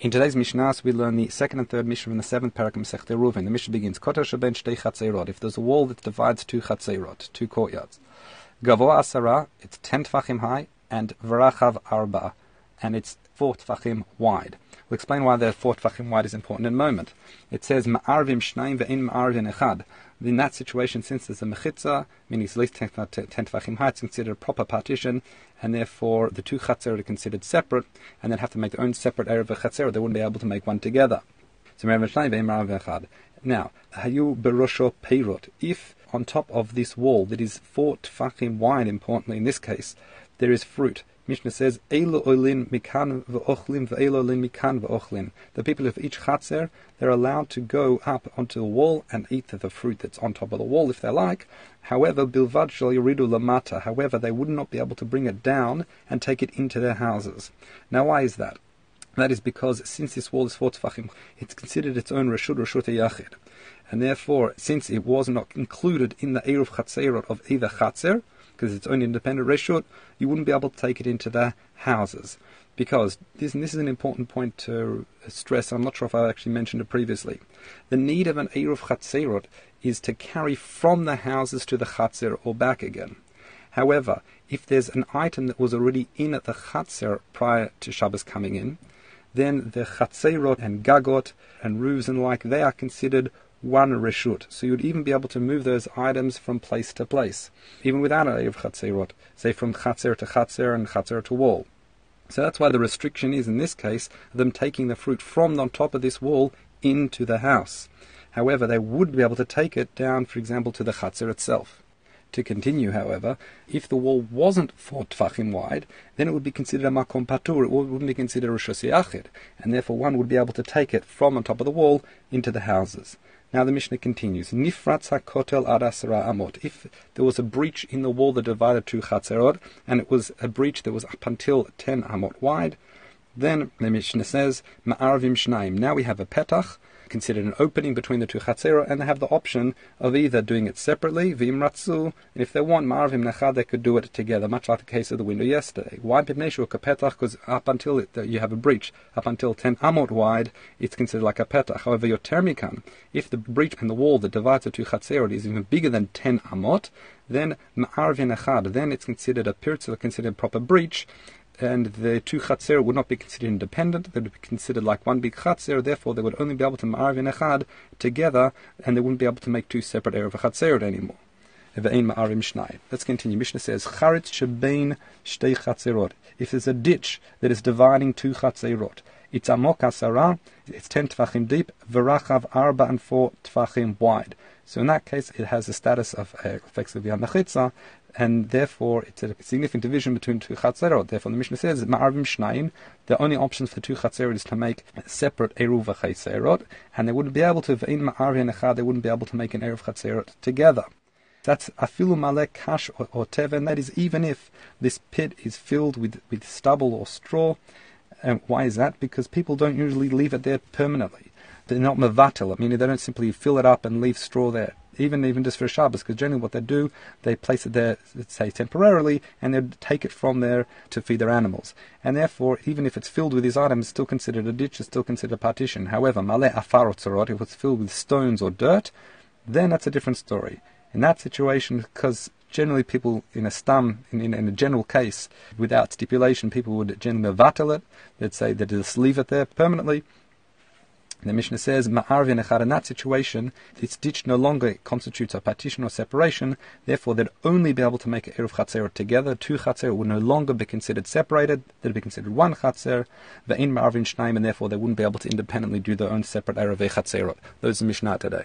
In today's Mishnahs, we learn the second and third Mishnah in the seventh paragraph of Eruvin. The Mishnah begins, Kota Shaben Shtei Chatzerot. If there's a wall that divides two Chatzerot, two courtyards. Gavo Asara, it's ten tfachim high, and Varachav Arba, and it's four tfachim wide. We'll explain why the four tfachim wide is important in a moment. It says Ma'arvim Shnaim ve'in Ma'arvim Echad. In that situation, since there's a mechitza, meaning it's at least ten tfachim high, it's considered a proper partition, and therefore the two chatzerot are considered separate, and then have to make their own separate area of erev chatzerot. They wouldn't be able to make one together. So Now, hayu berosho peirot. If on top of this wall that is four tfachim wide, importantly in this case, there is fruit Mishnah says, Eilu olin mikan v'ochlin ve'eilu olin mikan v'ochlin. The people of each chatzer, they're allowed to go up onto the wall and eat the fruit that's on top of the wall if they like. However, bilvad shal yiridu lamata. However, they would not be able to bring it down and take it into their houses. Now, why is that? That is because since this wall is four tefachim, it's considered its own reshut reshut yachid, and therefore, since it was not included in the eruv chatzerot of either chatzer, because it's only independent reshut, you wouldn't be able to take it into the houses. Because this, and this is an important point to stress, I'm not sure if I actually mentioned it previously. The need of an Eruv Chatzerot is to carry from the houses to the Chatzer or back again. However, if there's an item that was already in at the Chatzer prior to Shabbos coming in, then the Chatzerot and Gagot and roofs and like, they are considered one reshut. So you'd even be able to move those items from place to place, even without a of chatzerot, say from chatzer to chatzer and chatzer to wall. So that's why the restriction is, in this case, them taking the fruit from on top of this wall into the house. However, they would be able to take it down, for example, to the chatzer itself. To continue, however, if the wall wasn't four tfachim wide, then it would be considered a makom patur, it wouldn't be considered a rosh and therefore one would be able to take it from on top of the wall into the houses. Now the Mishnah continues. Nifratz hakotel arasara amot. If there was a breach in the wall that divided two chatzerot, and it was a breach that was up until ten amot wide, then the Mishnah says ma'arvim shnaim. Now we have a petach considered an opening between the two chatzera, and they have the option of either doing it separately, v'imratzu, and if they want marvim nechad, they could do it together, much like the case of the window yesterday. Why pipneshu kapetach? Because up until it, you have a breach, up until 10 amot wide, it's considered like a petach. However, yeter mikan, if the breach in the wall that divides the two chatzerot is even bigger than 10 amot, then ma'arvin echad, then it's considered a pirtza, considered a proper breach, and the two chatzer would not be considered independent. They would be considered like one big chatzer. Therefore, they would only be able to ma'arv in echad together, and they wouldn't be able to make two separate erev chatzer anymore. Let's continue. Mishnah says. If there's a ditch that is dividing two chatzerot, it's amok asara, it's ten tfachim deep, verachav arba and four tfachim wide. So in that case, it has the status of uh, effectively a mechitza, and therefore it's a significant division between two chatzerot. Therefore, the Mishnah says ma'arvim shnayim. The only option for two chatzerot is to make separate eruv chatzerot, and they wouldn't be able to ve'in ma'arvin. They wouldn't be able to make an eruv chatzerot together. That's afilu malek kash or, or teven. That is even if this pit is filled with, with stubble or straw. And why is that? Because people don't usually leave it there permanently. They're not mevatel, meaning they don't simply fill it up and leave straw there even even just for Shabbos, because generally what they do, they place it there, say temporarily, and they take it from there to feed their animals. And therefore, even if it's filled with these items, it's still considered a ditch, it's still considered a partition. However, male afarotzorot, if it's filled with stones or dirt, then that's a different story. In that situation, because generally people in a stam, in, in, in, a general case, without stipulation, people would generally vatel it. They'd say they'd just leave it there permanently. The Mishnah says, echad, in that situation, this ditch no longer constitutes a partition or separation, therefore they'd only be able to make Eruv Chatzer together. Two Chatzer would no longer be considered separated, they'd be considered one Chatzer, Ve'in Ma'arvin Shnaim, and therefore they wouldn't be able to independently do their own separate Eruv Chatzerot. Those are Mishnah today.